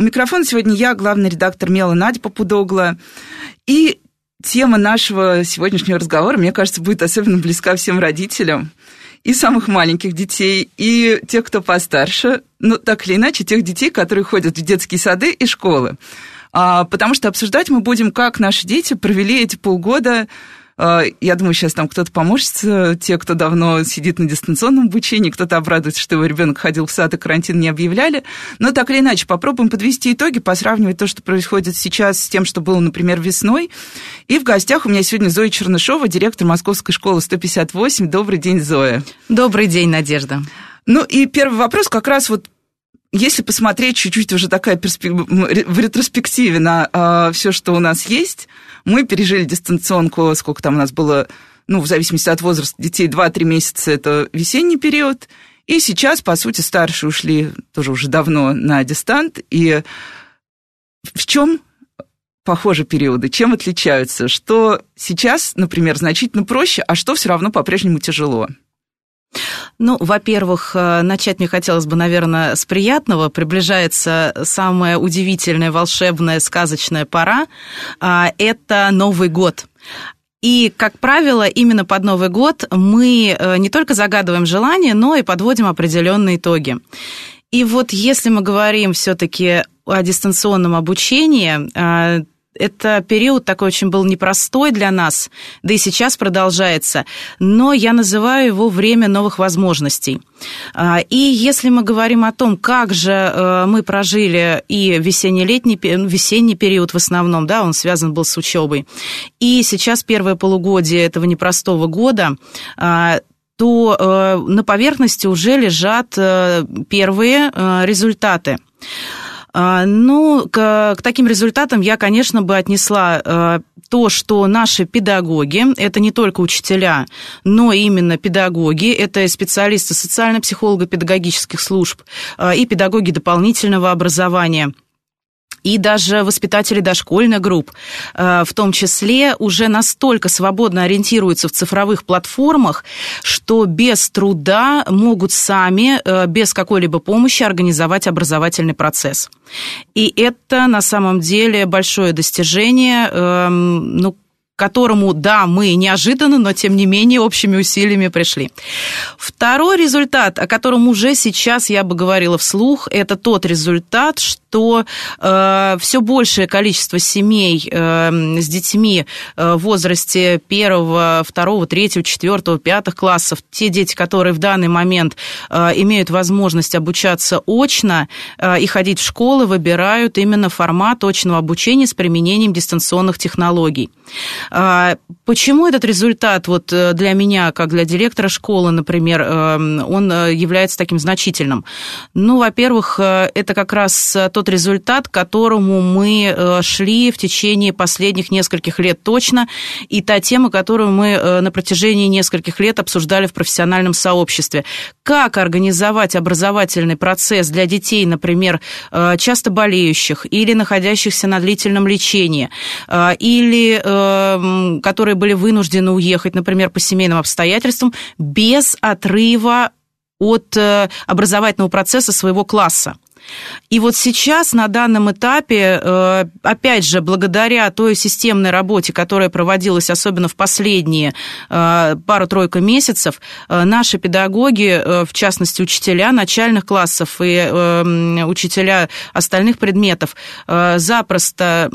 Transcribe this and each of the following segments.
У микрофона сегодня я, главный редактор «Мела» Надя Попудогла. И тема нашего сегодняшнего разговора, мне кажется, будет особенно близка всем родителям и самых маленьких детей, и тех, кто постарше, ну, так или иначе, тех детей, которые ходят в детские сады и школы. А, потому что обсуждать мы будем, как наши дети провели эти полгода я думаю, сейчас там кто-то поможет, те, кто давно сидит на дистанционном обучении, кто-то обрадуется, что его ребенок ходил в сад и карантин не объявляли. Но так или иначе, попробуем подвести итоги, посравнивать то, что происходит сейчас с тем, что было, например, весной. И в гостях у меня сегодня Зоя Чернышова, директор Московской школы 158. Добрый день, Зоя. Добрый день, Надежда. Ну и первый вопрос как раз вот если посмотреть чуть-чуть уже такая перспек... в ретроспективе на э, все, что у нас есть, мы пережили дистанционку, сколько там у нас было, ну, в зависимости от возраста детей, 2-3 месяца это весенний период. И сейчас, по сути, старшие ушли тоже уже давно на дистант. И в чем похожи периоды? Чем отличаются? Что сейчас, например, значительно проще, а что все равно по-прежнему тяжело? Ну, во-первых, э, начать мне хотелось бы, наверное, с приятного. Приближается самая удивительная, волшебная, сказочная пора. А, это Новый год. И, как правило, именно под Новый год мы э, не только загадываем желания, но и подводим определенные итоги. И вот если мы говорим все-таки о дистанционном обучении, э, это период такой очень был непростой для нас, да и сейчас продолжается, но я называю его время новых возможностей. А, и если мы говорим о том, как же э, мы прожили и весенне-летний, весенний период в основном, да, он связан был с учебой, и сейчас первое полугодие этого непростого года, а, то э, на поверхности уже лежат э, первые результаты. А, ну, к, к таким результатам я, конечно, бы отнесла а, то, что наши педагоги, это не только учителя, но именно педагоги, это специалисты социально-психолого-педагогических служб а, и педагоги дополнительного образования – и даже воспитатели дошкольных групп, э, в том числе, уже настолько свободно ориентируются в цифровых платформах, что без труда могут сами, э, без какой-либо помощи организовать образовательный процесс. И это на самом деле большое достижение, эм, ну, которому, да, мы неожиданно, но тем не менее общими усилиями пришли. Второй результат, о котором уже сейчас я бы говорила вслух, это тот результат, что э, все большее количество семей э, с детьми э, в возрасте первого, второго, третьего, четвертого, пятых классов, те дети, которые в данный момент э, имеют возможность обучаться очно э, и ходить в школы, выбирают именно формат очного обучения с применением дистанционных технологий. А, почему этот результат вот э, для меня, как для директора школы, например, эм, он э, является таким значительным? Ну, во-первых, э, это как раз тот результат, к которому мы шли в течение последних нескольких лет точно, и та тема, которую мы на протяжении нескольких лет обсуждали в профессиональном сообществе. Как организовать образовательный процесс для детей, например, часто болеющих или находящихся на длительном лечении, или которые были вынуждены уехать, например, по семейным обстоятельствам, без отрыва от э, образовательного процесса своего класса. И вот сейчас, на данном этапе, э, опять же, благодаря той системной работе, которая проводилась особенно в последние э, пару-тройку месяцев, э, наши педагоги, в частности, учителя начальных классов и учителя остальных предметов, запросто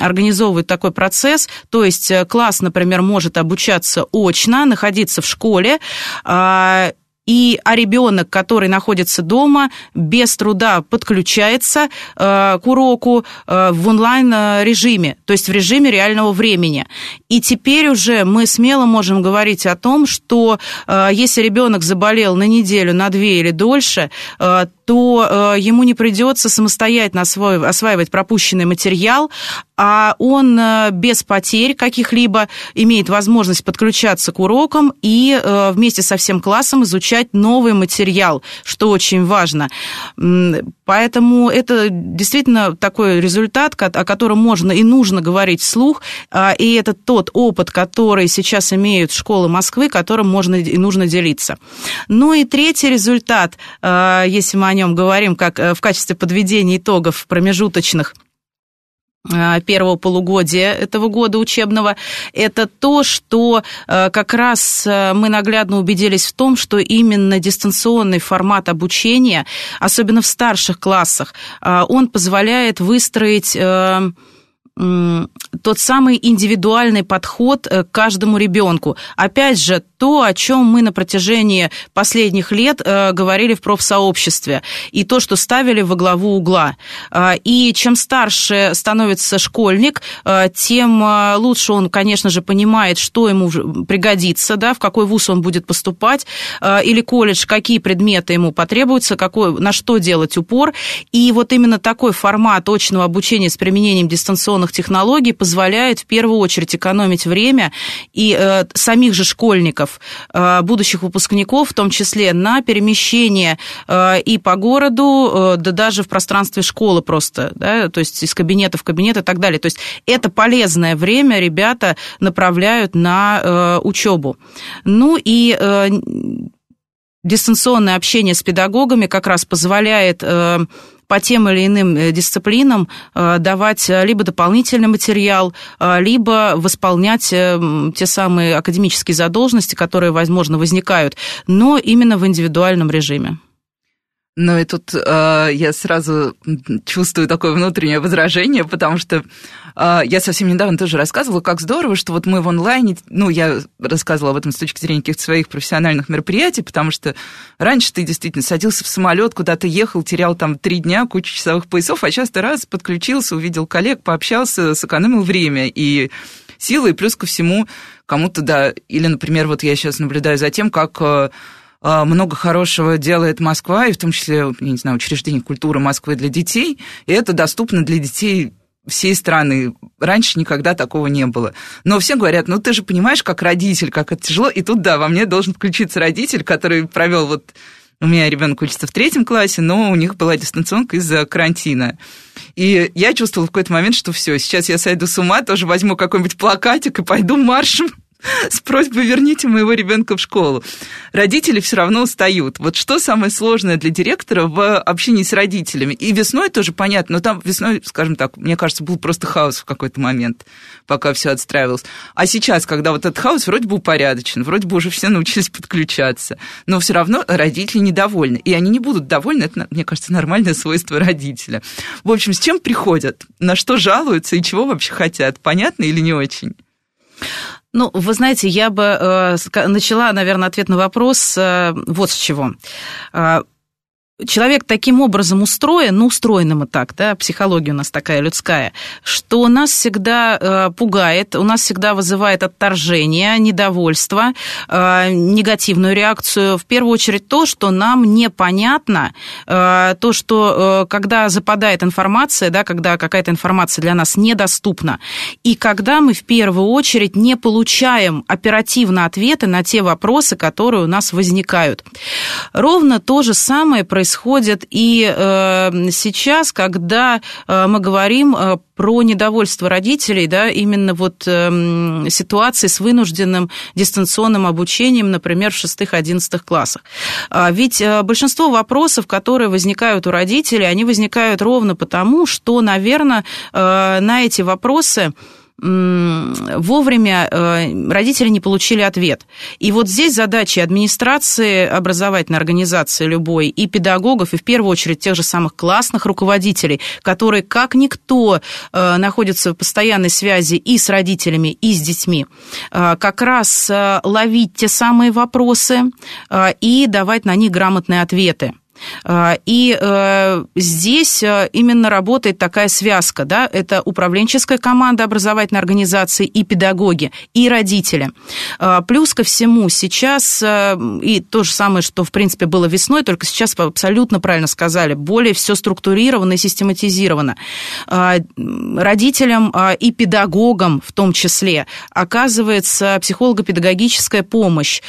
организовывают такой процесс, то есть класс, например, может обучаться очно, находиться в школе, а, и, а ребенок, который находится дома, без труда подключается э, к уроку э, в онлайн-режиме, то есть в режиме реального времени. И теперь уже мы смело можем говорить о том, что э, если ребенок заболел на неделю, на две или дольше, э, то ему не придется самостоятельно осваивать пропущенный материал, а он без потерь каких-либо имеет возможность подключаться к урокам и вместе со всем классом изучать новый материал, что очень важно. Поэтому это действительно такой результат, о котором можно и нужно говорить вслух, а, и это тот опыт, который сейчас имеют школы Москвы, которым можно и нужно делиться. Ну и третий результат, а, если мы о нем говорим как э, в качестве подведения итогов промежуточных – Э, первого полугодия этого года учебного, это то, что э, как раз мы наглядно убедились в том, что именно дистанционный формат обучения, особенно в старших классах, он позволяет выстроить тот самый индивидуальный подход к каждому ребенку. Опять же, то, о чем мы на протяжении последних лет э, говорили в профсообществе, и то, что ставили во главу угла. Э, и чем старше становится школьник, э, тем лучше он, конечно же, понимает, что ему пригодится, да, в какой вуз он будет поступать, или колледж, какие предметы ему потребуются, какой, на что делать упор. И вот именно такой формат очного обучения с применением дистанционных технологий позволяет в первую очередь экономить время и самих же школьников, э, будущих выпускников, в том числе на перемещение э, и по городу, э, да даже в пространстве школы просто, да, то есть из кабинета в кабинет и так далее. То есть это полезное время ребята направляют на учебу. Ну и дистанционное общение с педагогами как раз позволяет по тем или иным э, дисциплинам э, давать э, либо дополнительный материал, либо восполнять те самые академические задолженности, которые, возможно, возникают, но именно в индивидуальном режиме. Ну и тут э, я сразу чувствую такое внутреннее возражение, потому что э, я совсем недавно тоже рассказывала, как здорово, что вот мы в онлайне, ну, я рассказывала об этом с точки зрения каких-то своих профессиональных мероприятий, потому что раньше ты действительно садился в самолет, куда-то ехал, терял там три дня, кучу часовых поясов, а часто раз подключился, увидел коллег, пообщался, сэкономил время и силы, и плюс ко всему кому-то, да, или, например, вот я сейчас наблюдаю за тем, как э, много хорошего делает Москва, и в том числе, я не знаю, учреждение культуры Москвы для детей, и это доступно для детей всей страны. Раньше никогда такого не было. Но все говорят, ну ты же понимаешь, как родитель, как это тяжело. И тут, да, во мне должен включиться родитель, который провел вот... У меня ребенок учится в третьем классе, но у них была дистанционка из-за карантина. И я чувствовала в какой-то момент, что все, сейчас я сойду с ума, тоже возьму какой-нибудь плакатик и пойду маршем с просьбой верните моего ребенка в школу. Родители все равно устают. Вот что самое сложное для директора в общении с родителями? И весной тоже понятно, но там весной, скажем так, мне кажется, был просто хаос в какой-то момент, пока все отстраивалось. А сейчас, когда вот этот хаос вроде бы упорядочен, вроде бы уже все научились подключаться, но все равно родители недовольны. И они не будут довольны, это, мне кажется, нормальное свойство родителя. В общем, с чем приходят, на что жалуются и чего вообще хотят, понятно или не очень? Ну, вы знаете, я бы э, начала, наверное, ответ на вопрос э, вот с чего. Э, человек таким образом устроен, ну, устроены мы так, да, психология у нас такая людская, что нас всегда э, пугает, у нас всегда вызывает отторжение, недовольство, э, негативную реакцию. В первую очередь то, что нам непонятно, э, то, что э, когда западает информация, да, когда какая-то информация для нас недоступна, и когда мы в первую очередь не получаем оперативно ответы на те вопросы, которые у нас возникают. Ровно то же самое происходит происходит и э, сейчас, когда э, мы говорим э, про недовольство родителей, да, именно вот э, ситуации с вынужденным дистанционным обучением, например, в шестых-одиннадцатых классах. А ведь э, большинство вопросов, которые возникают у родителей, они возникают ровно потому, что, наверное, э, на эти вопросы вовремя э, родители не получили ответ. И вот здесь задача администрации, образовательной организации любой, и педагогов, и в первую очередь тех же самых классных руководителей, которые как никто э, находятся в постоянной связи и с родителями, и с детьми, э, как раз ловить те самые вопросы и давать на них грамотные ответы. И здесь именно работает такая связка, да, это управленческая команда образовательной организации и педагоги, и родители. Плюс ко всему сейчас, и то же самое, что, в принципе, было весной, только сейчас абсолютно правильно сказали, более все структурировано и систематизировано. Родителям и педагогам в том числе оказывается психолого-педагогическая помощь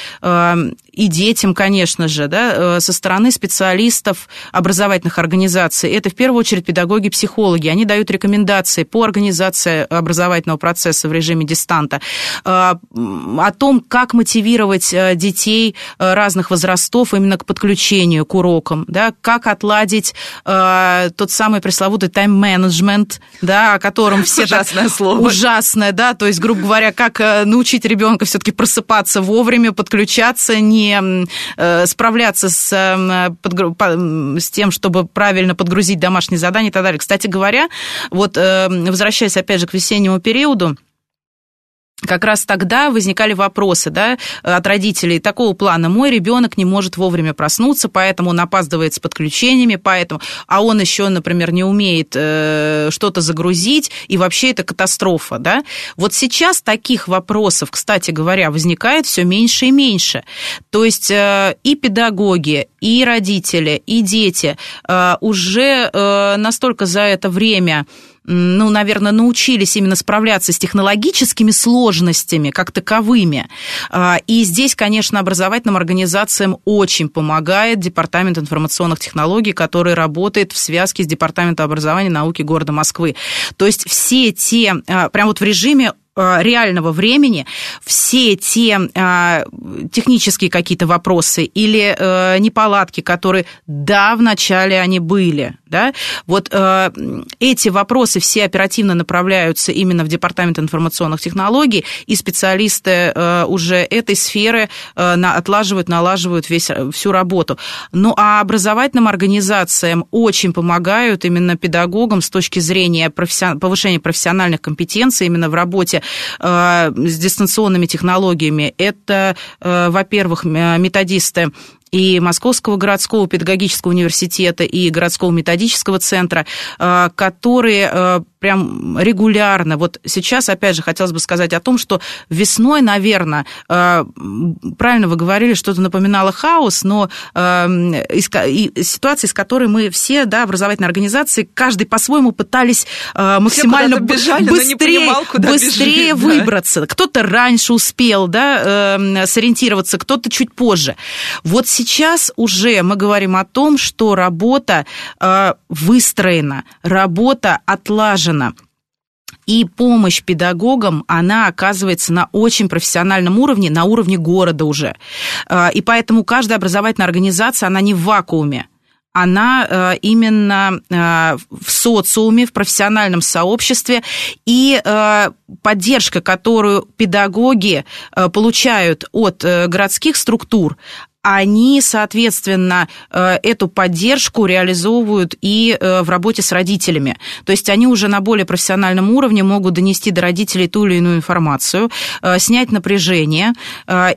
и детям, конечно же, да, со стороны специалистов образовательных организаций. Это в первую очередь педагоги-психологи. Они дают рекомендации по организации образовательного процесса в режиме дистанта, о том, как мотивировать детей разных возрастов именно к подключению к урокам, да, как отладить тот самый пресловутый тайм-менеджмент, да, о котором все ужасное так... слово. Ужасное, да, то есть, грубо говоря, как э, научить ребенка все-таки просыпаться вовремя, подключаться, не э, справляться с, э, с тем, чтобы правильно подгрузить домашние задания и так далее. Кстати говоря, вот возвращаясь опять же к весеннему периоду, как раз тогда возникали вопросы да, от родителей такого плана. Мой ребенок не может вовремя проснуться, поэтому он опаздывает с подключениями, поэтому, а он еще, например, не умеет э, что-то загрузить, и вообще это катастрофа. Да? Вот сейчас таких вопросов, кстати говоря, возникает все меньше и меньше. То есть э, и педагоги, и родители, и дети э, уже э, настолько за это время ну, наверное, научились именно справляться с технологическими сложностями как таковыми. А, и здесь, конечно, образовательным организациям очень помогает Департамент информационных технологий, который работает в связке с Департаментом образования и науки города Москвы. То есть все те, а, прям вот в режиме Э, реального времени все те э, технические какие-то вопросы или э, неполадки, которые, да, вначале они были, да, вот эти вопросы все оперативно направляются именно в Департамент информационных технологий, и специалисты уже этой сферы отлаживают, налаживают весь, всю работу. Ну, а образовательным организациям очень помогают именно педагогам с точки зрения повышения профессиональных компетенций именно в работе Э, с дистанционными технологиями. Это, э, во-первых, методисты и Московского городского педагогического университета, и городского методического центра, э, которые э, прям регулярно, вот сейчас, опять же, хотелось бы сказать о том, что весной, наверное, э, правильно вы говорили, что-то напоминало хаос, но ситуация, с которой мы все, да, образовательные организации, каждый по-своему пытались максимально бежали, быстрее, понимал, быстрее бежит, выбраться. Да. Кто-то раньше успел, да, сориентироваться, кто-то чуть позже. Вот сейчас уже мы говорим о том, что работа э, выстроена, работа отлажена. И помощь педагогам, она оказывается на очень профессиональном уровне, на уровне города уже. Э, и поэтому каждая образовательная организация, она не в вакууме. Она э, именно э, в социуме, в профессиональном сообществе, и э, поддержка, которую педагоги получают от городских структур, они, соответственно, э, эту поддержку реализовывают и э, в работе с родителями. То есть они уже на более профессиональном уровне могут донести до родителей ту или иную информацию, э, снять напряжение.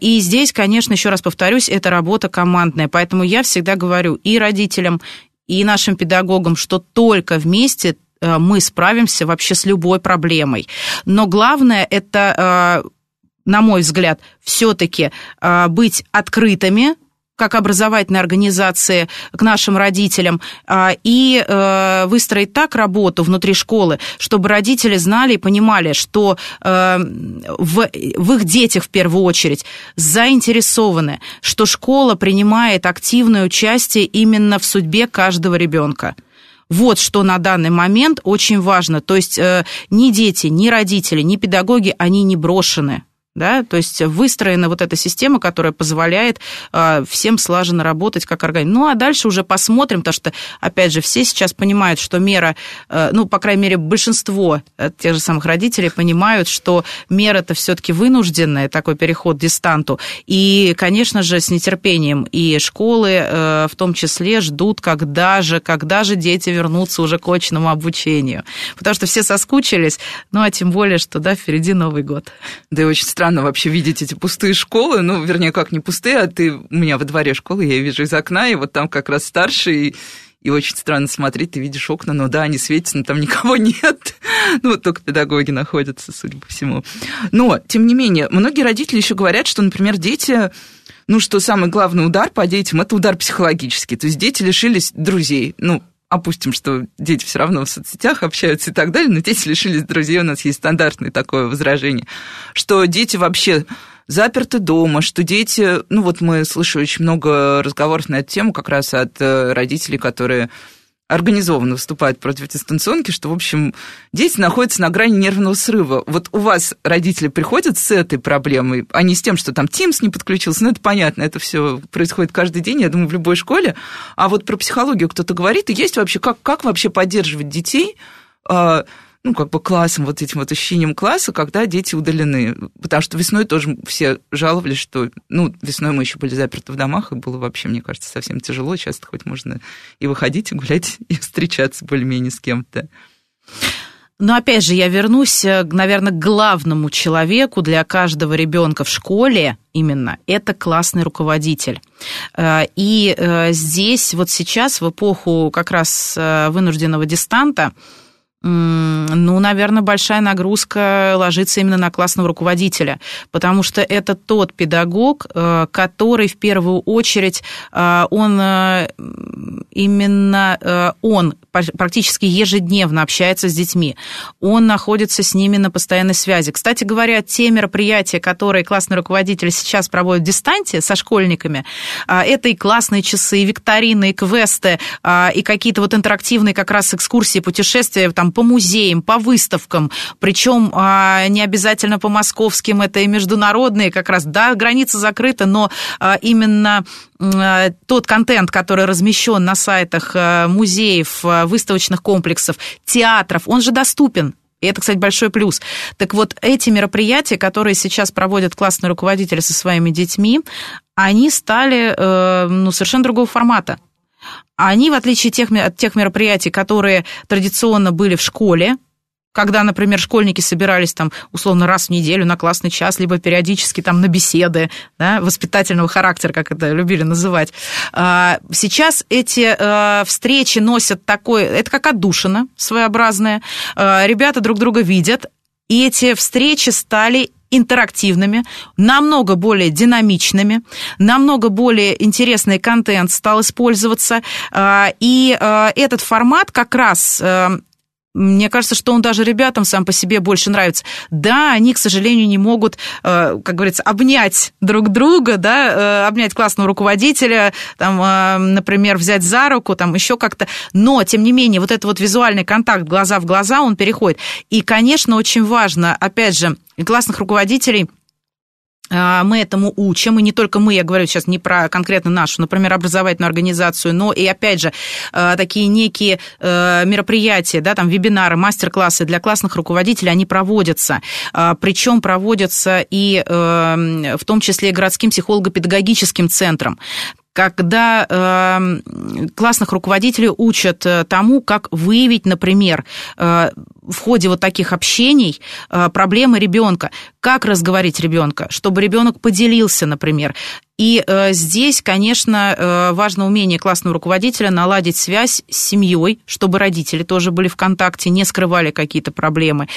И здесь, конечно, еще раз повторюсь, это работа командная. Поэтому я всегда говорю и родителям, и нашим педагогам, что только вместе мы справимся вообще с любой проблемой. Но главное это на мой взгляд, все-таки а, быть открытыми, как образовательной организации к нашим родителям а, и э, выстроить так работу внутри школы, чтобы родители знали и понимали, что э, в, их детях в первую очередь заинтересованы, что школа принимает активное участие именно в судьбе каждого ребенка. Вот что на данный момент очень важно. То есть э, ни дети, ни родители, ни педагоги, они не брошены да, то есть выстроена вот эта система, которая позволяет э, всем слаженно работать как организм. Ну, а дальше уже посмотрим, потому что, опять же, все сейчас понимают, что мера, э, ну, по крайней мере, большинство э, тех же самых родителей понимают, что мера это все-таки вынужденная, такой переход к дистанту. И, конечно же, с нетерпением и школы в том числе ждут, когда же, когда же дети вернутся уже к очному обучению. Потому что все соскучились, ну, а тем более, что, да, впереди Новый год. Да и очень странно вообще видеть эти пустые школы, ну, вернее, как не пустые, а ты, у меня во дворе школы, я вижу из окна, и вот там как раз старший, и очень странно смотреть, ты видишь окна, но да, они светятся, но там никого нет. Ну, вот только педагоги находятся, судя по всему. Но, тем не менее, многие родители еще говорят, что, например, дети ну, что самый главный удар по детям – это удар психологический. То есть дети лишились друзей. Ну, опустим, что дети все равно в соцсетях общаются и так далее, но дети лишились друзей, у нас есть стандартное такое возражение, что дети вообще заперты дома, что дети, ну вот мы слышали очень много разговоров на эту тему как раз от э, родителей, которые организованно выступают против дистанционки, что, в общем, дети находятся на грани нервного срыва. Вот у вас родители приходят с этой проблемой, а не с тем, что там Teams не подключился, ну, это понятно, это все происходит каждый день, я думаю, в любой школе. А вот про психологию кто-то говорит, и есть вообще, как, как вообще поддерживать детей, а, ну, как бы классом, вот этим вот ощущением класса, когда дети удалены. Потому что весной тоже все жаловались, что, ну, весной мы еще были заперты в домах, и было вообще, мне кажется, совсем тяжело. Сейчас хоть можно и выходить, и гулять, и встречаться более-менее с кем-то. Но опять же, я вернусь, э, наверное, к главному человеку для каждого ребенка в школе именно. Это классный руководитель. Э, и э, здесь вот сейчас, в эпоху как раз вынужденного дистанта, ну, наверное, большая нагрузка ложится именно на классного руководителя, потому что это тот педагог, э, который в первую очередь, э, он э, именно он практически ежедневно общается с детьми, он находится с ними на постоянной связи. Кстати говоря, те мероприятия, которые классный руководитель сейчас проводит в дистанции со школьниками, это и классные часы, и викторины, и квесты, и какие-то вот интерактивные как раз экскурсии, путешествия, там, по музеям, по выставкам, причем а, не обязательно по московским, это и международные как раз, да, граница закрыта, но а, именно а, тот контент, который размещен на сайтах музеев, выставочных комплексов, театров, он же доступен. И это, кстати, большой плюс. Так вот, эти мероприятия, которые сейчас проводят классные руководители со своими детьми, они стали э, ну, совершенно другого формата они, в отличие от тех, от тех мероприятий, которые традиционно были в школе, когда, например, школьники собирались там условно раз в неделю на классный час, либо периодически там на беседы да, воспитательного характера, как это любили называть. А, сейчас эти э, встречи носят такой, это как отдушина своеобразная. А, ребята друг друга видят, и эти встречи стали интерактивными, намного более динамичными, намного более интересный контент стал использоваться. А, и а, этот формат как раз э, мне кажется, что он даже ребятам сам по себе больше нравится. Да, они, к сожалению, не могут, э, как говорится, обнять друг друга, да, э, обнять классного руководителя, там, э, например, взять за руку, там, еще как-то. Но, тем не менее, вот этот вот визуальный контакт глаза в глаза, он переходит. И, конечно, очень важно, опять же, классных руководителей – мы этому учим, и не только мы, я говорю сейчас не про конкретно нашу, например, образовательную организацию, но и, опять же, а, такие некие э, мероприятия, да, там, вебинары, мастер-классы для классных руководителей, они проводятся, а, причем проводятся и э, в том числе и городским психолого-педагогическим центром когда э, классных руководителей учат э, тому, как выявить, например, э, в ходе вот таких общений э, проблемы ребенка, как разговорить ребенка, чтобы ребенок поделился, например. И э, здесь, конечно, важно умение классного руководителя наладить связь с семьей, чтобы родители тоже были в контакте, не скрывали какие-то проблемы.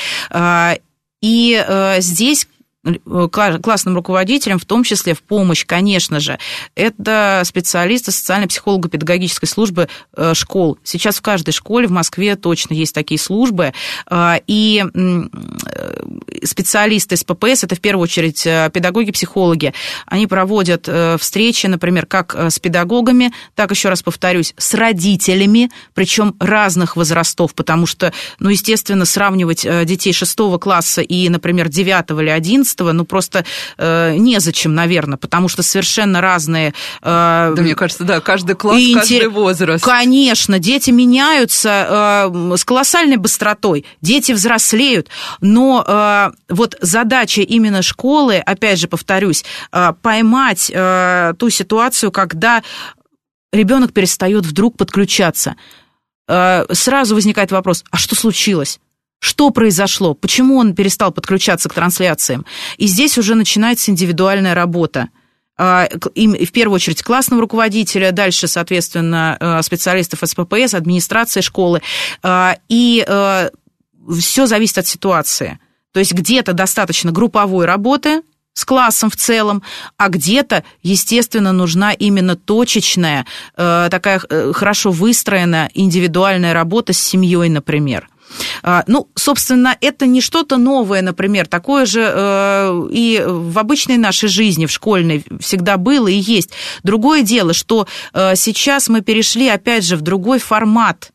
И здесь Э, классным руководителем, в том числе в помощь, конечно же, это специалисты социально-психолого-педагогической службы э, школ. Сейчас в каждой школе в Москве точно есть такие службы, э, и специалисты из ППС, это в первую очередь педагоги-психологи, они проводят встречи, например, как с педагогами, так, еще раз повторюсь, с родителями, причем разных возрастов, потому что, ну, естественно, сравнивать детей 6 класса и, например, 9 или 11 19-го, ну просто э, незачем, наверное, потому что совершенно разные... Э, да, мне кажется, да, каждый класс, интер... каждый возраст. Конечно, дети меняются э, с колоссальной быстротой, дети взрослеют, но э, вот задача именно школы, опять же повторюсь, э, поймать э, ту ситуацию, когда ребенок перестает вдруг подключаться э, сразу возникает вопрос, а что случилось? Что произошло? Почему он перестал подключаться к трансляциям? И здесь уже начинается индивидуальная работа. А, им, в первую очередь классного руководителя, дальше, соответственно, э, специалистов СППС, администрации школы. А, и э, все зависит от ситуации. То есть где-то достаточно групповой работы, с классом в целом, а где-то, естественно, нужна именно точечная, э, такая хорошо выстроенная индивидуальная работа с семьей, например. А, ну, собственно, это не что-то новое, например, такое же э, и в обычной нашей жизни, в школьной, всегда было и есть. Другое дело, что э, сейчас мы перешли, опять же, в другой формат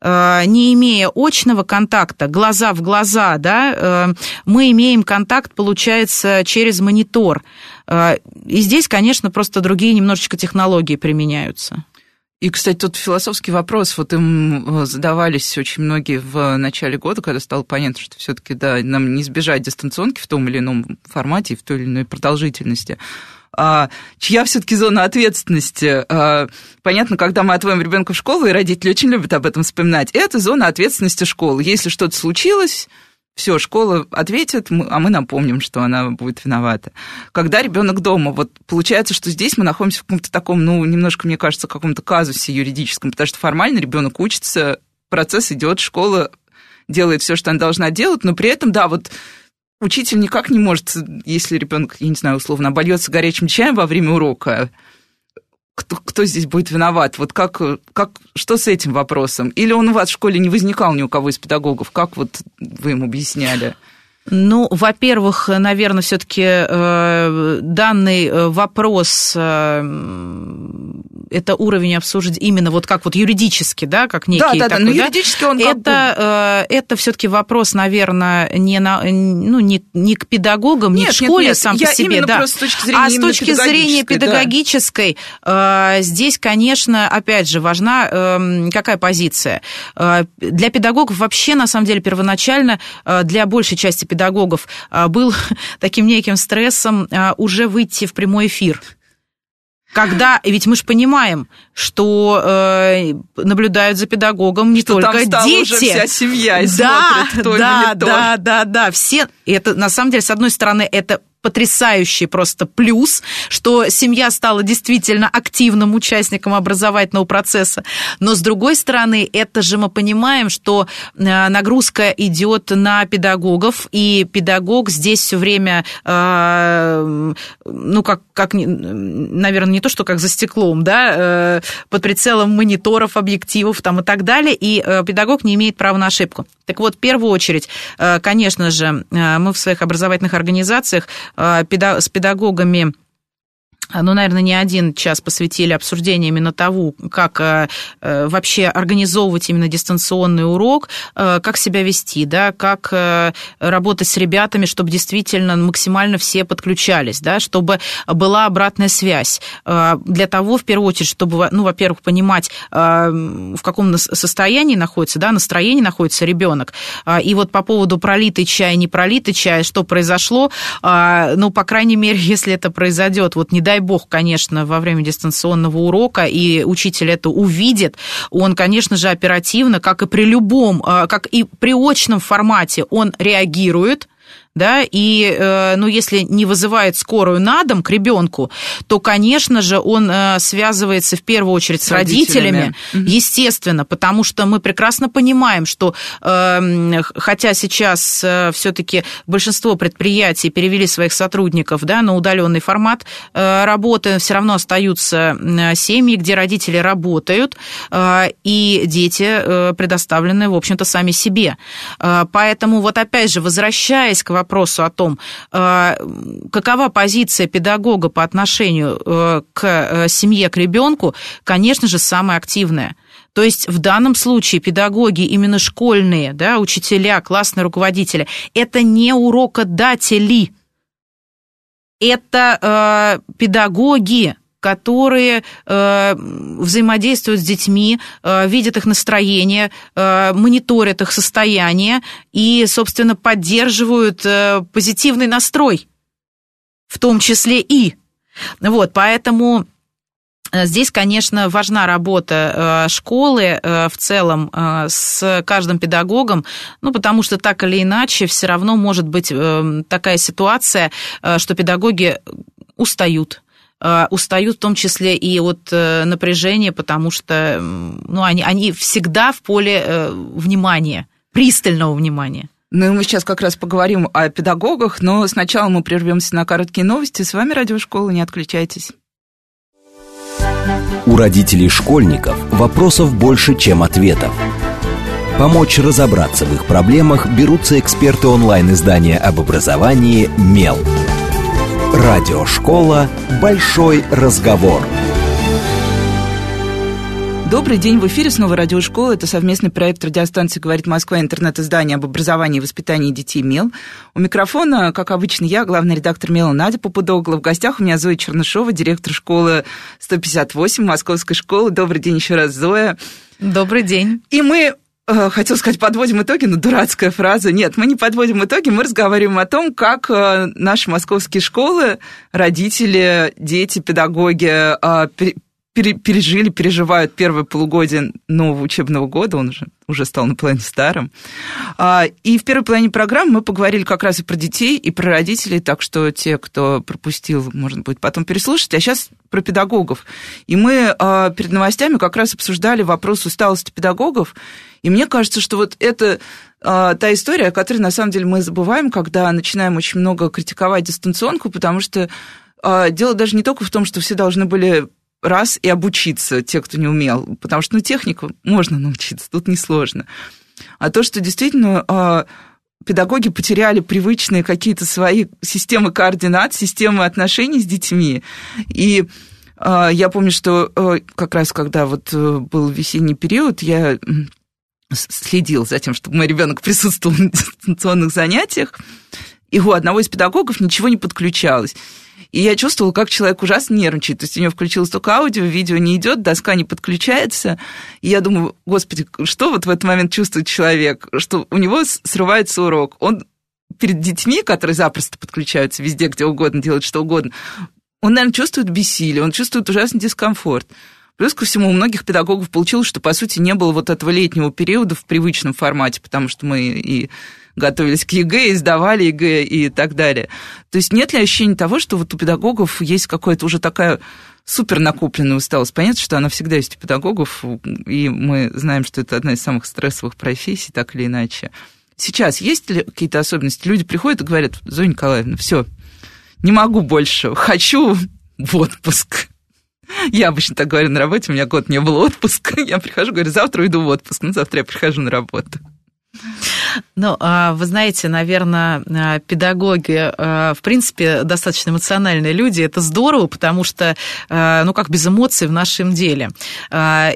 э, не имея очного контакта, глаза в глаза, да, мы имеем контакт, получается, через монитор. И здесь, конечно, просто другие немножечко технологии применяются. И, кстати, тут философский вопрос, вот им э, задавались очень многие в начале года, когда стало понятно, что все таки да, нам не избежать дистанционки в том или ином формате в той или иной продолжительности. А, чья все-таки зона ответственности? А, понятно, когда мы отводим ребенка в школу, и родители очень любят об этом вспоминать, это зона ответственности школы. Если что-то случилось, все, школа ответит, а мы напомним, что она будет виновата. Когда ребенок дома, вот получается, что здесь мы находимся в каком-то таком, ну, немножко, мне кажется, каком-то казусе юридическом, потому что формально ребенок учится, процесс идет, школа делает все, что она должна делать, но при этом, да, вот учитель никак не может, если ребенок, я не знаю, условно, обольется горячим чаем во время урока, кто, кто здесь будет виноват? Вот как, как, что с этим вопросом? Или он у вас в школе не возникал ни у кого из педагогов? Как вот вы им объясняли? Ну, во-первых, наверное, все-таки э, данный э, вопрос э, это уровень обсуждения именно вот как вот юридически, да, как некий да, да, такой, да, но юридически он это, бы... это все-таки вопрос, наверное, не на, ну не не к педагогам, не нет, к школе нет, нет, сам по себе, да, с точки зрения а с точки зрения педагогической да. здесь, конечно, опять же важна эм, какая позиция? Для педагогов вообще на самом деле первоначально для большей части педагогов педагогов а, был таким неким стрессом а, уже выйти в прямой эфир. Когда, ведь мы же понимаем, что э, наблюдают за педагогом не что только там дети. Уже вся семья и да, смотрит той да, да, да, да, все. Это на самом деле, с одной стороны, это потрясающий просто плюс, что семья стала действительно активным участником образовательного процесса. Но с другой стороны, это же мы понимаем, что э, нагрузка идет на педагогов, и педагог здесь все время, э, ну, как, как, наверное, не то, что как за стеклом, да, э, под прицелом мониторов, объективов там и так далее, и педагог не имеет права на ошибку. Так вот, в первую очередь, конечно же, мы в своих образовательных организациях с педагогами ну, наверное, не один час посвятили обсуждению именно того, как э, э, вообще организовывать именно дистанционный урок, э, как себя вести, да, как работать с ребятами, чтобы действительно максимально все подключались, да, чтобы была обратная связь. Для того, в первую очередь, чтобы, ну, во-первых, понимать, в каком состоянии находится, да, настроении находится ребенок. Э, и вот по поводу пролитый чай, не пролитый чай, что произошло, э, ну, по крайней мере, если это произойдет, вот не дай дай бог, конечно, во время дистанционного урока, и учитель это увидит, он, конечно же, оперативно, как и при любом, а, как и при очном формате, он реагирует, да, и, э, ну, если не вызывает скорую на дом к ребенку, то, конечно же, он э, связывается в первую очередь с, с родителями, родителями, естественно, потому что мы прекрасно понимаем, что, эм, хотя сейчас э, все-таки большинство предприятий перевели своих сотрудников, да, на удаленный формат работы, все равно остаются семьи, где родители работают, и дети предоставлены, в общем-то, сами себе. Поэтому вот опять же, возвращаясь к вопросу о том, э, какова позиция педагога по отношению э, к э, семье, к ребенку, конечно же, самая активная. То есть в данном случае педагоги, именно школьные, да, учителя, классные руководители, это не урокодатели, это э, педагоги, которые э, взаимодействуют с детьми, э, видят их настроение, э, мониторят их состояние и, собственно, поддерживают э, позитивный настрой, в том числе и. Вот, поэтому Э, здесь, конечно, важна работа э, школы э, в целом с каждым педагогом, ну, потому что так или иначе все равно может быть такая ситуация, что педагоги устают, устают в том числе и от напряжения, потому что ну, они, они всегда в поле внимания, пристального внимания. Ну и мы сейчас как раз поговорим о педагогах, но сначала мы прервемся на короткие новости. С вами Радиошкола, не отключайтесь. У родителей школьников вопросов больше, чем ответов. Помочь разобраться в их проблемах берутся эксперты онлайн-издания об образовании «Мел». Радиошкола «Большой разговор». Добрый день, в эфире снова радиошкола. Это совместный проект радиостанции «Говорит Москва» интернет-издание об образовании и воспитании детей МЕЛ. У микрофона, как обычно, я, главный редактор МЕЛа Надя Попудогла. В гостях у меня Зоя Чернышова, директор школы 158 Московской школы. Добрый день еще раз, Зоя. Добрый день. И мы хотел сказать, подводим итоги, но дурацкая фраза. Нет, мы не подводим итоги, мы разговариваем о том, как э, наши московские школы, родители, дети, педагоги э, пережили, переживают первое полугодие нового учебного года, он уже, уже стал наполовину старым. А, и в первой половине программы мы поговорили как раз и про детей, и про родителей, так что те, кто пропустил, можно будет потом переслушать. А сейчас про педагогов. И мы перед новостями как раз обсуждали вопрос усталости педагогов, и мне кажется, что вот это а, та история, о которой на самом деле мы забываем, когда начинаем очень много критиковать дистанционку, потому что Дело даже не только в том, что все должны были раз и обучиться, те, кто не умел. Потому что, ну, технику можно научиться, тут несложно. А то, что действительно а, педагоги потеряли привычные какие-то свои системы координат, системы отношений с детьми. И а, я помню, что а, как раз когда вот э, был весенний период, я следил за тем, чтобы мой ребенок присутствовал на дистанционных занятиях, и у одного из педагогов ничего не подключалось. И я чувствовала, как человек ужасно нервничает. То есть у него включилось только аудио, видео не идет, доска не подключается. И я думаю, господи, что вот в этот момент чувствует человек? Что у него срывается урок. Он перед детьми, которые запросто подключаются везде, где угодно, делают что угодно, он, наверное, чувствует бессилие, он чувствует ужасный дискомфорт. Плюс ко всему, у многих педагогов получилось, что, по сути, не было вот этого летнего периода в привычном формате, потому что мы и готовились к ЕГЭ, и сдавали ЕГЭ и так далее. То есть нет ли ощущения того, что вот у педагогов есть какая-то уже такая супер накопленная усталость. Понятно, что она всегда есть у педагогов, и мы знаем, что это одна из самых стрессовых профессий, так или иначе. Сейчас есть ли какие-то особенности? Люди приходят и говорят, Зоя Николаевна, все, не могу больше, хочу в отпуск. Я обычно так говорю на работе, у меня год не было отпуска. Я прихожу, говорю, завтра уйду в отпуск. Ну, завтра я прихожу на работу. Ну, а, вы знаете, наверное, а, педагоги, а, в принципе, достаточно эмоциональные люди. Это здорово, потому что, ну, как без эмоций в нашем деле.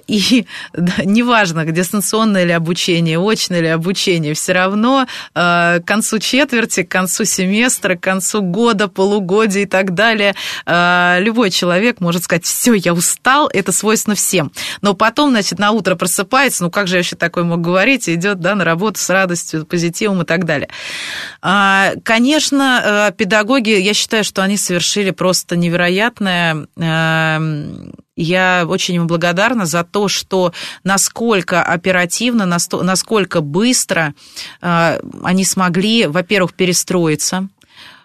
И неважно, дистанционное ли обучение, очное ли обучение, все равно к концу четверти, к концу семестра, к концу года, полугодия и так далее, любой человек может сказать, все, я устал, это свойственно всем. Но потом, значит, на утро просыпается, ну, как же я еще такое мог говорить, идет, да, на работу с радостью, позитивом и так далее. А, конечно, э, педагоги, я считаю, что они совершили просто невероятное эм, я очень им благодарна за то, что насколько оперативно, насколько быстро э, они смогли, во-первых, перестроиться,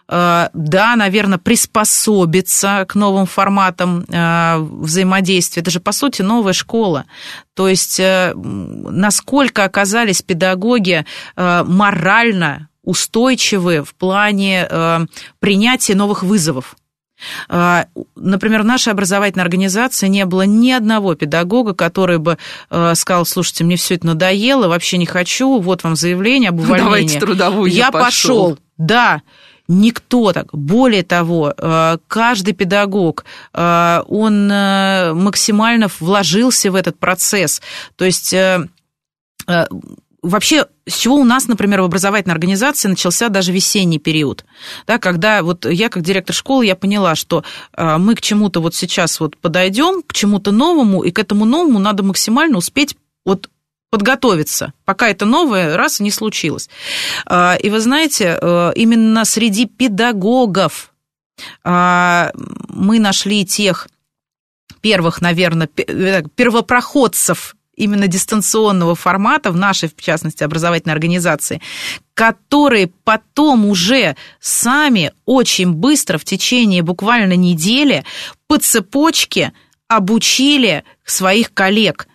да, наверное, приспособиться к новым форматам э, взаимодействия. Это же, по сути, новая школа. То есть, э, насколько оказались педагоги морально устойчивы в плане принятия новых вызовов. Например, в нашей образовательной организации не было ни одного педагога, который бы сказал, слушайте, мне все это надоело, вообще не хочу, вот вам заявление об увольнении. Давайте трудовую, я, я пошел. пошел. Да, Никто так. Более того, э, каждый педагог, э, он э, максимально вложился в этот процесс. То есть вообще, с чего у нас, например, в образовательной организации начался даже весенний период, да, когда вот я как директор школы, я поняла, что мы к чему-то вот сейчас вот подойдем, к чему-то новому, и к этому новому надо максимально успеть вот подготовиться, пока это новое раз не случилось. А, и вы знаете, э, именно среди педагогов а, мы нашли тех первых, наверное, э, первопроходцев именно дистанционного формата в нашей, в частности, образовательной организации, которые потом уже сами очень быстро в течение буквально недели по цепочке обучили своих коллег.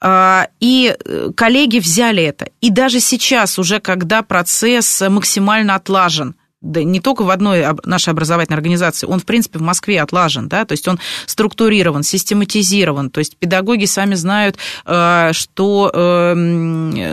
А, и э, коллеги взяли это. И даже сейчас, уже когда процесс максимально отлажен – да не только в одной нашей образовательной организации, он, в принципе, в Москве отлажен, да, то есть он структурирован, систематизирован, то есть педагоги сами знают, э, что э,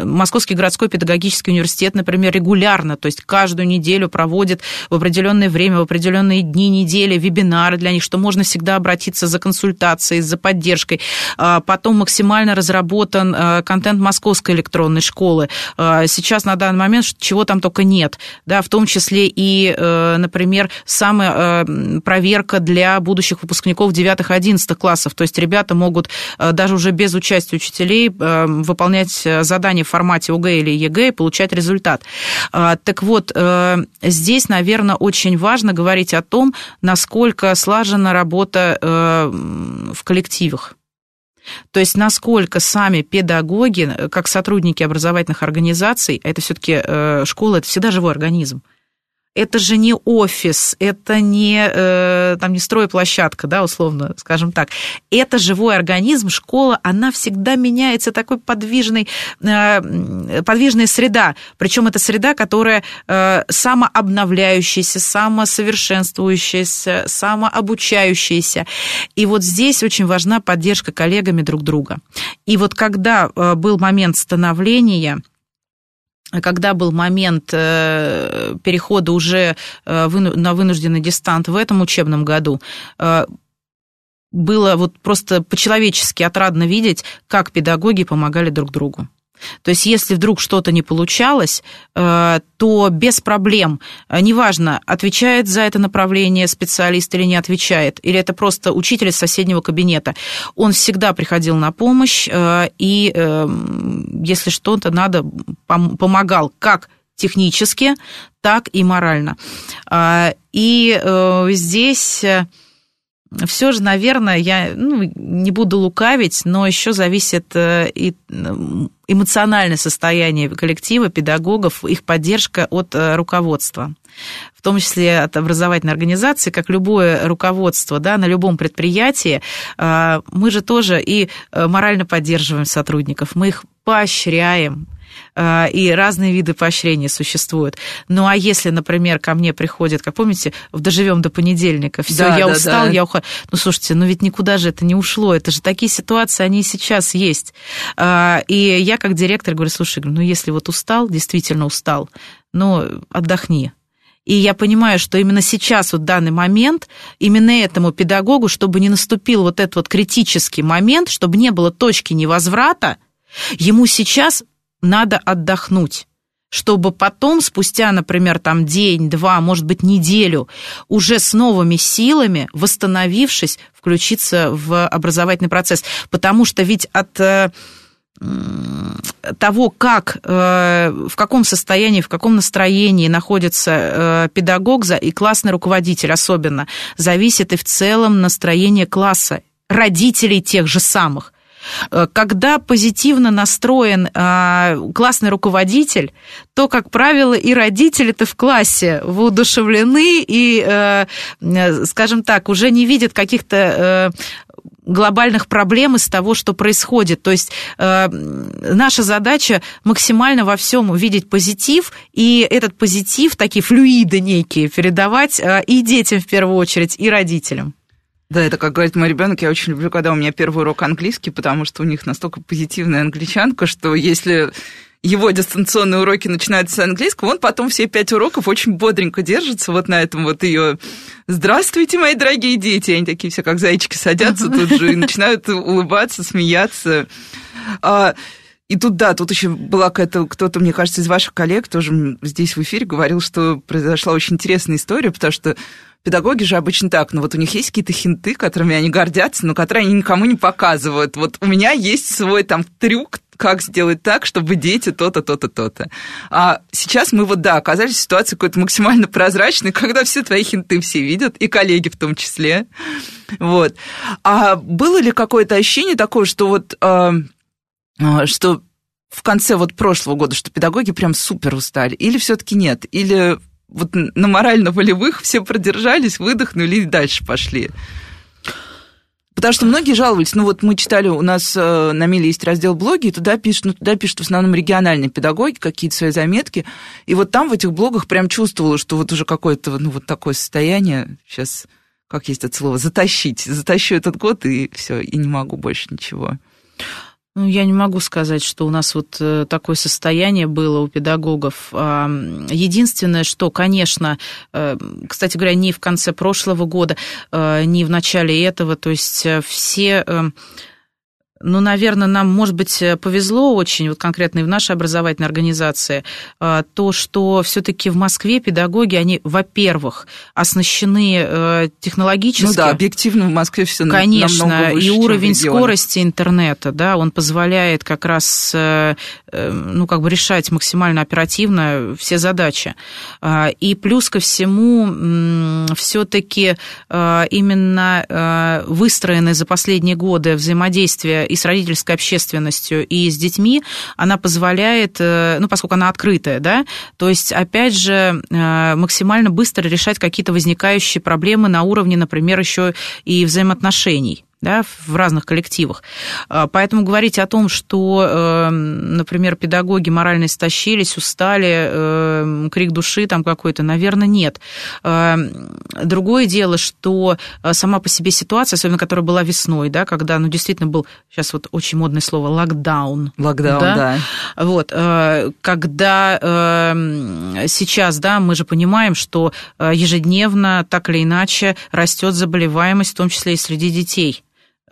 Московский городской педагогический университет, например, регулярно, то есть каждую неделю проводит в определенное время, в определенные дни недели вебинары для них, что можно всегда обратиться за консультацией, за поддержкой. А потом максимально разработан э, контент Московской электронной школы. Сейчас на данный момент чего там только нет, да, в том числе и, э, например, самая э, проверка для будущих выпускников 9-11 классов. То есть ребята могут э, даже уже без участия учителей выполнять задания в формате ОГЭ или ЕГЭ и получать результат. Так вот, здесь, наверное, очень важно говорить о том, насколько слажена работа в коллективах. То есть насколько сами педагоги, как сотрудники образовательных организаций, а это все-таки школа, это всегда живой организм это же не офис, это не, э, там, не стройплощадка, да, условно, скажем так. Это живой организм, школа, она всегда меняется, такой подвижной, э, подвижная среда. Причем это среда, которая э, самообновляющаяся, самосовершенствующаяся, самообучающаяся. И вот здесь очень важна поддержка коллегами друг друга. И вот когда был момент становления, когда был момент э, перехода уже э, на вынужденный дистант в этом учебном году, э, было вот просто по-человечески отрадно видеть, как педагоги помогали друг другу. То есть, если вдруг что-то не получалось, э, то без проблем, э, неважно, отвечает за это направление специалист или не отвечает, или это просто учитель из соседнего кабинета, он всегда приходил на помощь, э, и если что-то надо, помогал как технически, так и морально. И здесь все же, наверное, я ну, не буду лукавить, но еще зависит э, и эмоциональное состояние коллектива, педагогов, их поддержка от э, руководства. В том числе от образовательной организации, как любое руководство да, на любом предприятии, э, мы же тоже и морально поддерживаем сотрудников, мы их поощряем, и разные виды поощрения существуют. Ну а если, например, ко мне приходит, как помните, доживем до понедельника, все, да, я да, устал, да. я ухожу. Ну слушайте, ну ведь никуда же это не ушло, это же такие ситуации, они и сейчас есть. Э, и я как директор говорю, слушай, ну если вот устал, действительно устал, ну отдохни. И я понимаю, что именно сейчас, вот данный момент, именно этому педагогу, чтобы не наступил вот этот вот критический момент, чтобы не было точки невозврата, ему сейчас надо отдохнуть чтобы потом, спустя, например, там день, два, может быть, неделю, уже с новыми силами, восстановившись, включиться в образовательный процесс. Потому что ведь от э, того, как, э, в каком состоянии, в каком настроении находится э, педагог и классный руководитель особенно, зависит и в целом настроение класса, родителей тех же самых. Э, когда позитивно настроен а, классный руководитель, то, как правило, и родители-то в классе воодушевлены и, э, э, скажем так, уже не видят каких-то глобальных проблем из того, что происходит. То есть э, наша задача максимально во всем увидеть позитив, и этот позитив, такие флюиды некие, передавать э, и детям в первую очередь, и родителям. Да, это, как говорит мой ребенок, я очень люблю, когда у меня первый урок английский, потому что у них настолько позитивная англичанка, что если его дистанционные уроки начинаются с английского, он потом все пять уроков очень бодренько держится вот на этом вот ее «Здравствуйте, мои дорогие дети!» Они такие все как зайчики садятся тут же и начинают улыбаться, смеяться. А, И тут, да, тут еще была какая-то, кто-то, мне кажется, из ваших коллег тоже здесь в эфире говорил, что произошла очень интересная история, потому что педагоги же обычно так, ну вот у них есть какие-то хинты, которыми они гордятся, но которые они никому не показывают. Вот у меня есть свой там трюк, как сделать так, чтобы дети то-то, то-то, то-то. А сейчас мы вот, да, оказались в ситуации какой-то максимально прозрачной, когда все твои хинты все видят, и коллеги в том числе. Вот. А было ли какое-то ощущение такое, что вот, э, что в конце вот прошлого года, что педагоги прям супер устали, или все-таки нет? Или вот на морально-волевых все продержались, выдохнули и дальше пошли? Потому что многие жаловались, ну вот мы читали, у нас э, на Миле есть раздел блоги, и туда пишут, ну туда пишут в основном региональные педагоги, какие-то свои заметки, и вот там в этих блогах прям чувствовала, что вот уже какое-то, ну вот такое состояние, сейчас, как есть это слово, затащить, затащу этот год, и все, и не могу больше ничего. Ну, я не могу сказать, что у нас вот э, такое состояние было у педагогов. Единственное, что, конечно, э, кстати говоря, не в конце прошлого года, э, не в начале этого, то есть все ну, наверное, нам, может быть, повезло очень, вот конкретно и в нашей образовательной организации, а, то, что все-таки в Москве педагоги, они, во-первых, оснащены э, технологически. Ну да, объективно в Москве все Конечно, намного выше, и уровень скорости интернета, да, он позволяет как раз, э, э, ну, как бы решать максимально оперативно все задачи. И плюс ко всему, все-таки именно выстроены за последние годы взаимодействия и с родительской общественностью, и с детьми, она позволяет, э, ну, поскольку она открытая, да, то есть, опять же, э, максимально быстро решать какие-то возникающие проблемы на уровне, например, еще и взаимоотношений да, в разных коллективах. А, поэтому говорить о том, что, эм, например, педагоги морально истощились, устали, эм, крик души там какой-то, наверное, нет. Эм, другое дело, что э, сама по себе ситуация, особенно которая была весной, да, когда, ну, действительно был, сейчас вот очень модное слово, локдаун. Локдаун, да. да. Вот, э, когда сейчас, да, мы же понимаем, что э, ежедневно, так или иначе, растет заболеваемость, в том числе и среди детей.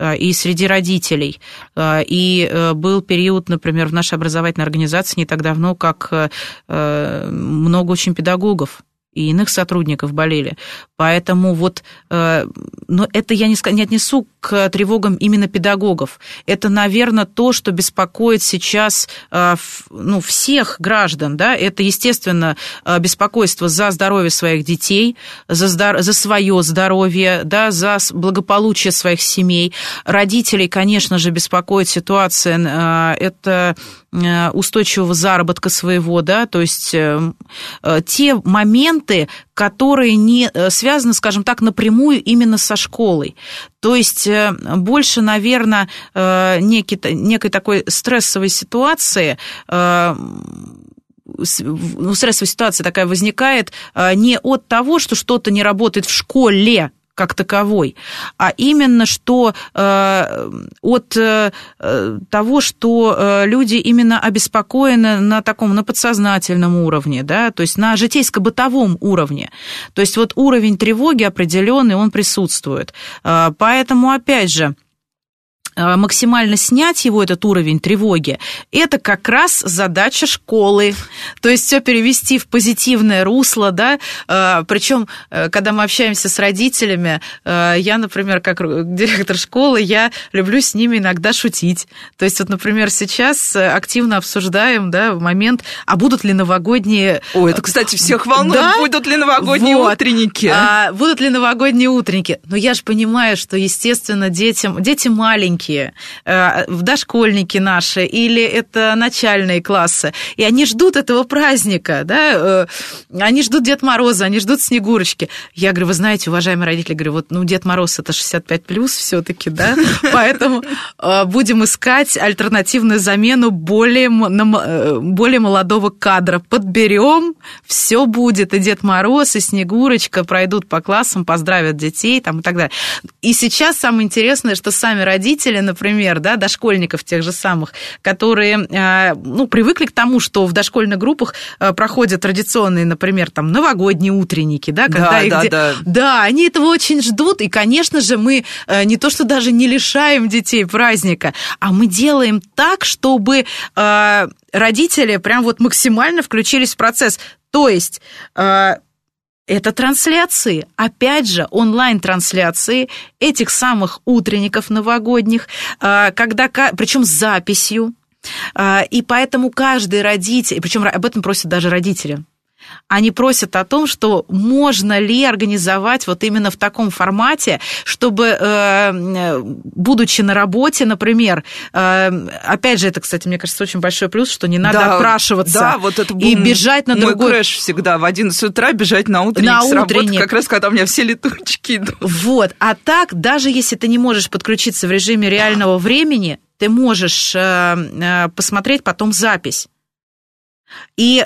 Э, и среди родителей. Э, и э, был период, например, в нашей образовательной организации не так давно, как много очень педагогов и иных сотрудников болели. Поэтому вот, э, но это я не, не отнесу к тревогам именно педагогов. Это, наверное, то, что беспокоит сейчас э, ну, всех граждан. Да? Это, естественно, э, беспокойство за здоровье своих детей, за, здор- за свое здоровье, да, за благополучие своих семей. Родителей, конечно же, беспокоит ситуация. Это устойчивого заработка своего, да, то есть э, э, те моменты, которые не связаны, скажем так, напрямую именно со школой. То есть больше, наверное, некий, некой такой стрессовой ситуации ну, стрессовая ситуация такая возникает не от того, что что-то не работает в школе, как таковой, а именно что э, от э, того, что э, люди именно обеспокоены на таком, на подсознательном уровне, да, то есть на житейско-бытовом уровне. То есть вот уровень тревоги определенный, он присутствует. Э, поэтому, опять же, максимально снять его, этот уровень тревоги, это как раз задача школы. То есть все перевести в позитивное русло, да, э, причем, э, когда мы общаемся с родителями, я, например, как директор школы, я люблю с ними иногда шутить. То есть вот, например, сейчас активно обсуждаем, да, момент, а будут ли новогодние... О, это, кстати, всех волнует, да? будут ли новогодние вот. утренники. А, будут ли новогодние утренники? Но я же понимаю, что, естественно, детям, дети маленькие, э, дошкольники наши, или это начальные классы, и они ждут этого праздника, да, э, они ждут Дед Мороза, они ждут Снегурочки. Я говорю, вы знаете, уважаемые родители, говорю, вот, ну, Дед Мороз это 65 плюс все-таки, да, поэтому э, будем искать альтернативную замену более, более молодого кадра. Подберем, все будет, и Дед Мороз, и Снегурочка пройдут по классам, поздравят детей там и так далее. И сейчас самое интересное, что сами родители родители, например, да, дошкольников тех же самых, которые, э, ну, привыкли к тому, что в дошкольных группах э, проходят традиционные, например, там, новогодние утренники, да, когда да, их да, де- да. да, они этого очень ждут, и, конечно же, мы э, не то, что даже не лишаем детей праздника, а мы делаем так, чтобы родители прям вот максимально включились в процесс. То есть это трансляции, опять же, онлайн-трансляции этих самых утренников новогодних, э, когда, причем с записью, Э, и поэтому каждый родитель, причем об этом просят даже родители, они просят о том, что можно ли организовать вот именно в таком формате, чтобы, э, будучи на работе, например, э, опять же, это, кстати, мне кажется, очень большой плюс, что не надо Да, отпрашиваться да, вот это и был бежать на мой другой... крэш всегда в 11 утра бежать на утренник На с работы, утренник. как раз когда у меня все летучки идут. Вот, а так, даже если ты не можешь подключиться в режиме реального времени, ты можешь э, посмотреть потом запись. И,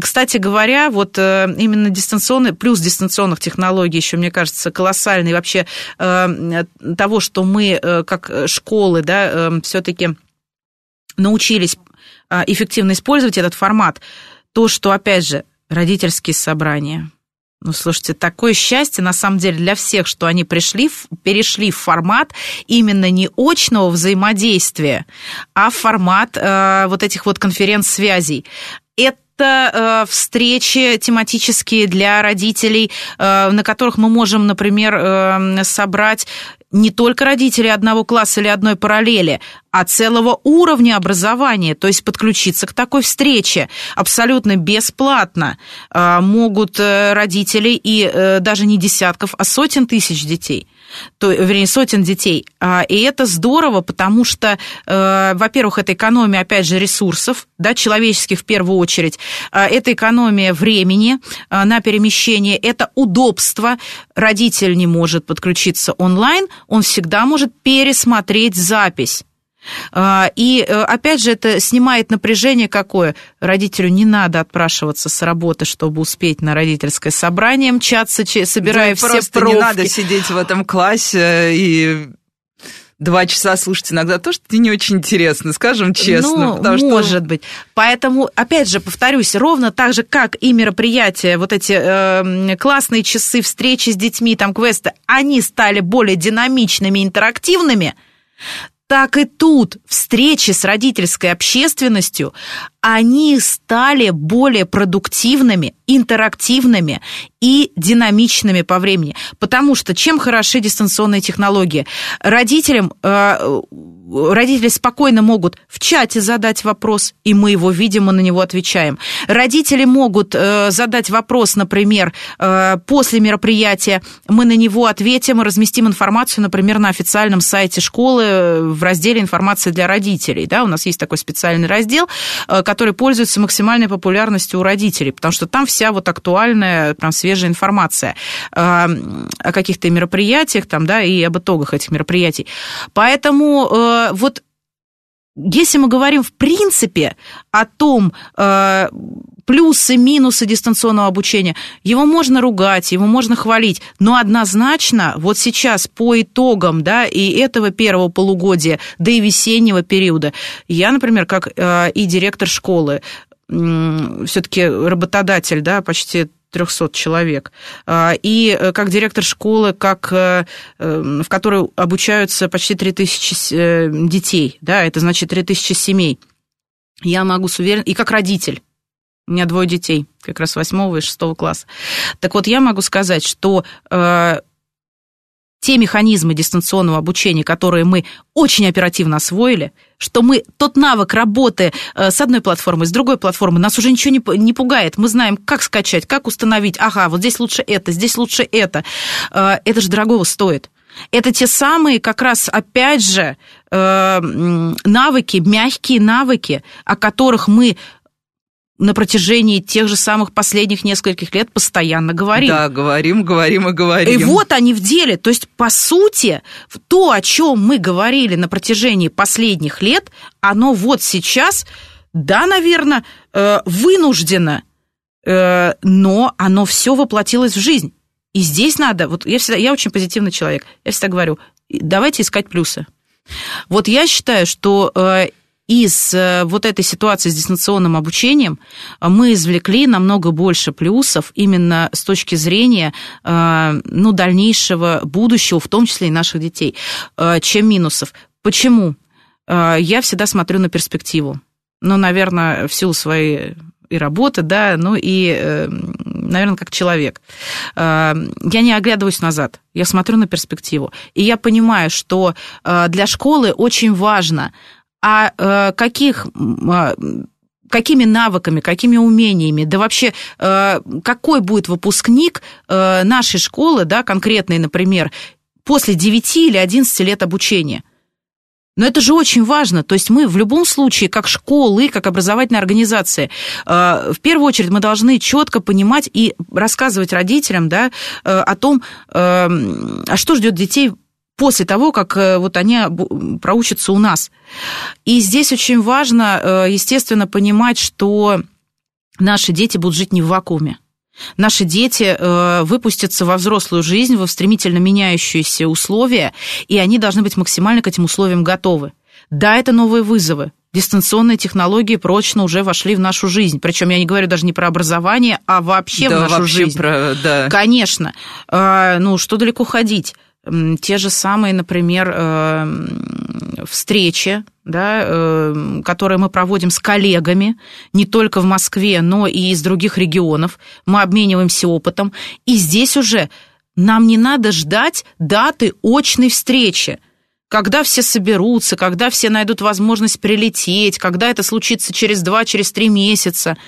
кстати говоря, вот э, именно дистанционный, плюс дистанционных технологий еще, мне кажется, колоссальный вообще э, того, что мы, э, как школы, да, все-таки научились э, эффективно использовать этот формат, то, что, опять же, родительские собрания – ну, слушайте, такое счастье, на самом деле, для всех, что они пришли, перешли в формат именно не очного взаимодействия, а в формат э, вот этих вот конференц-связей. Это э, встречи тематические для родителей, э, на которых мы можем, например, э, собрать не только родителей одного класса или одной параллели, а целого уровня образования, то есть подключиться к такой встрече абсолютно бесплатно. Э, могут э, родители и э, даже не десятков, а сотен тысяч детей то, вернее, сотен детей. А, И это здорово, потому что, э, во-первых, это экономия, опять же, ресурсов, да, человеческих в первую очередь. А, Это экономия времени а, на перемещение, это удобство. Родитель не может подключиться онлайн, он всегда может пересмотреть запись. А, И э, опять же, это снимает напряжение какое? Родителю не надо отпрашиваться с работы, чтобы успеть на родительское собрание, мчаться, собирая Да все просто пробки. не надо сидеть в этом классе и два часа слушать иногда то, что тебе не очень интересно, скажем честно. Ну, что может быть. Поэтому, опять же, повторюсь, ровно так же, как и мероприятия, вот эти э, классные часы, встречи с детьми, там, квесты, они стали более динамичными, интерактивными, так и тут встречи с родительской общественностью, они стали более продуктивными, интерактивными и динамичными по времени. Потому что чем хороши дистанционные технологии? Родителям, э, родители спокойно могут в чате задать вопрос, и мы его видим, и на него отвечаем. Родители могут э, задать вопрос, например, э, после мероприятия, мы на него ответим и разместим информацию, например, на официальном сайте школы э, в разделе «Информация для родителей». Да, у нас есть такой специальный раздел, э, который пользуется максимальной популярностью у родителей, потому что там вся вот актуальная, прям свежая информация э, о каких-то мероприятиях там, да, и об итогах этих мероприятий. Поэтому э, вот если мы говорим в принципе о том, э, плюсы, минусы дистанционного обучения, его можно ругать, его можно хвалить, но однозначно вот сейчас по итогам, да, и этого первого полугодия, да и весеннего периода, я, например, как э, и директор школы, все-таки работодатель, да, почти 300 человек. А, И э, как директор школы, как, э, в которой обучаются почти 3000 э, детей, да, это значит 3000 семей, я могу с уверенностью, и как родитель, у меня двое детей, как раз восьмого и шестого класса. Так вот, я могу сказать, что э, те механизмы дистанционного обучения, которые мы очень оперативно освоили, что мы тот навык работы э, с одной платформой, с другой платформой, нас уже ничего не, не пугает. Мы знаем, как скачать, как установить. Ага, вот здесь лучше это, здесь лучше это. Э, это же дорогого стоит. Это те самые, как раз, опять же, э, навыки, мягкие навыки, о которых мы на протяжении тех же самых последних нескольких лет постоянно говорим. Да, говорим, говорим и говорим. И вот они в деле. То есть, по сути, то, о чем мы говорили на протяжении последних лет, оно вот сейчас, да, наверное, вынуждено, но оно все воплотилось в жизнь. И здесь надо, вот я всегда, я очень позитивный человек, я всегда говорю, давайте искать плюсы. Вот я считаю, что из вот этой ситуации с дистанционным обучением мы извлекли намного больше плюсов именно с точки зрения ну, дальнейшего будущего, в том числе и наших детей, чем минусов. Почему? Я всегда смотрю на перспективу. Ну, наверное, в силу своей и работы, да, ну и, э, наверное, как человек. Э, я не оглядываюсь назад, я смотрю на перспективу. И я понимаю, что э, для школы очень важно, а каких какими навыками, какими умениями, да вообще какой будет выпускник нашей школы, да, конкретный, например, после 9 или 11 лет обучения – но это же очень важно. То есть мы в любом случае, как школы, как образовательная организация, э, в первую очередь мы должны четко понимать и рассказывать родителям да, э, о том, э, а что ждет детей после того, как вот они проучатся у нас. И здесь очень важно, естественно, понимать, что наши дети будут жить не в вакууме. Наши дети э, выпустятся во взрослую жизнь, во стремительно меняющиеся условия, и они должны быть максимально к этим условиям готовы. Да, это новые вызовы. Дистанционные технологии прочно уже вошли в нашу жизнь. Причем я не говорю даже не про образование, а вообще да, в нашу вообще жизнь. Про, да. Конечно. Э, ну, что далеко ходить? Те же самые, например, э, встречи, да, э, которые мы проводим с коллегами, не только в Москве, но и из других регионов. Мы обмениваемся опытом. И здесь уже нам не надо ждать даты очной встречи когда все соберутся, когда все найдут возможность прилететь, когда это случится через два, через три месяца.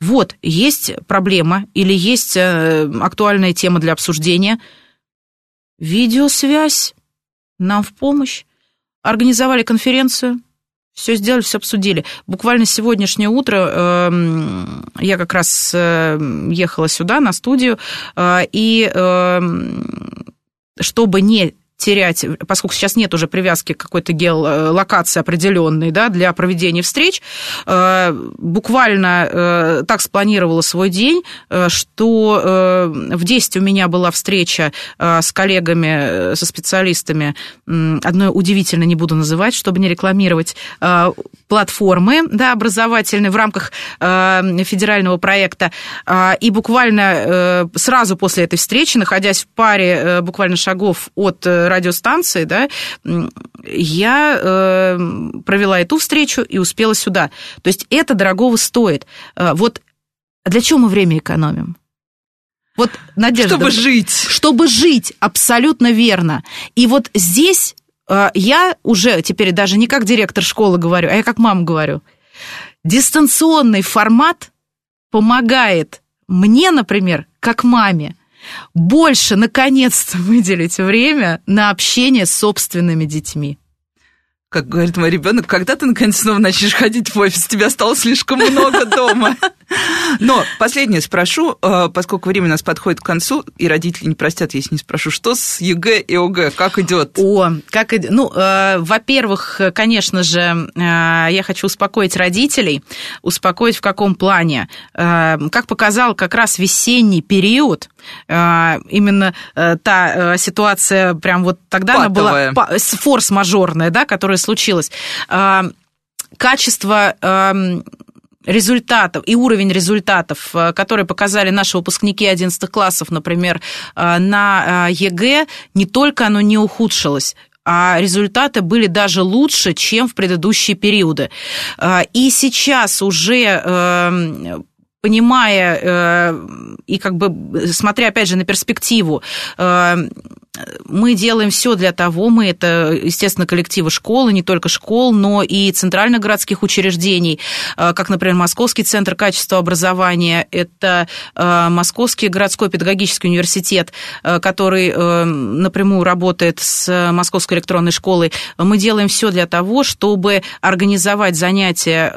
Вот, есть проблема или есть э, актуальная тема для обсуждения – Видеосвязь нам в помощь. Организовали конференцию, все сделали, все обсудили. Буквально сегодняшнее утро э, я как раз э, ехала сюда, на студию, э, и э, чтобы не терять, поскольку сейчас нет уже привязки к какой-то геолокации определенной да, для проведения встреч, э, буквально э, так спланировала свой день, э, что в 10 у меня была встреча с коллегами, со специалистами, одной удивительно не буду называть, чтобы не рекламировать, платформы да, образовательные в рамках федерального проекта, и буквально сразу после этой встречи, находясь в паре буквально шагов от радиостанции, да, я э, провела эту встречу и успела сюда. То есть это дорогого стоит. Э, вот для чего мы время экономим? Вот, Надежда... Чтобы жить. Чтобы жить, абсолютно верно. И вот здесь э, я уже теперь даже не как директор школы говорю, а я как мама говорю. Дистанционный формат помогает мне, например, как маме, больше, наконец-то, выделить время на общение с собственными детьми. Как говорит мой ребенок, когда ты наконец снова начнешь ходить в офис, тебя стало слишком много дома. Но последнее спрошу, э, поскольку время у нас подходит к концу, и родители не простят, если не спрошу, что с ЕГЭ и ОГЭ, как идет? О, как идет? Ну, э, во-первых, конечно же, э, я хочу успокоить родителей. Успокоить в каком плане? Как показал как раз весенний период, именно та ситуация, прям вот тогда патовая. Она была форс-мажорная, да, которая случилась качество эм, результатов и уровень результатов, э, которые показали наши выпускники 11 классов, например, э, на э, ЕГЭ, не только оно не ухудшилось, а результаты были даже лучше, чем в предыдущие периоды. И сейчас уже эм, понимая и как бы смотря опять же на перспективу, мы делаем все для того, мы это, естественно, коллективы школы, не только школ, но и центральных городских учреждений, э, как, например, Московский центр качества образования, это э, Московский городской педагогический университет, э, который напрямую работает с Московской электронной школой. Мы делаем все для того, чтобы организовать занятия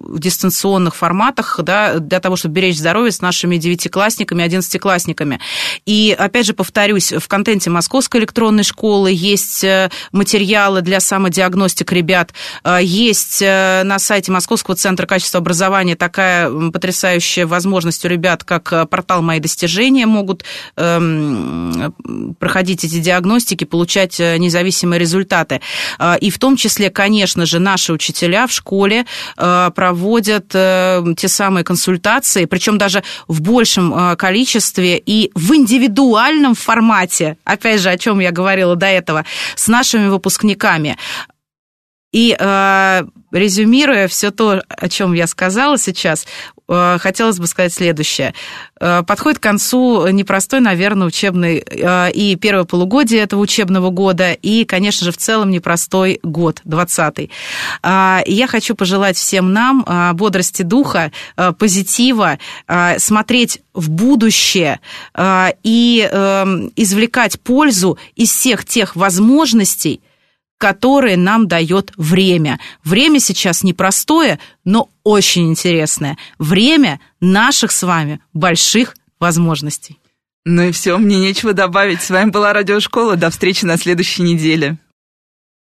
в дистанционных форматах, да, для того, чтобы беречь здоровье с нашими девятиклассниками, одиннадцатиклассниками. И, опять же, повторюсь, в контенте Московской электронной школы, есть материалы для самодиагностик ребят, есть на сайте Московского центра качества образования такая потрясающая возможность у ребят, как портал «Мои достижения» могут эм, проходить эти диагностики, получать независимые результаты. И в том числе, конечно же, наши учителя в школе проводят те самые консультации, причем даже в большем количестве и в индивидуальном формате, опять же, о чем я говорила до этого, с нашими выпускниками. И э, резюмируя все то, о чем я сказала сейчас, хотелось бы сказать следующее. Э, подходит к концу непростой, наверное, учебный э, и первое полугодие этого учебного года, и, конечно же, в целом непростой год, 20-й. Э, я хочу пожелать всем нам э, бодрости духа, э, позитива, э, смотреть в будущее э, и э, извлекать пользу из всех тех возможностей, которые нам дает время. Время сейчас непростое, но очень интересное. Время наших с вами больших возможностей. Ну и все, мне нечего добавить. С вами была Радиошкола. До встречи на следующей неделе.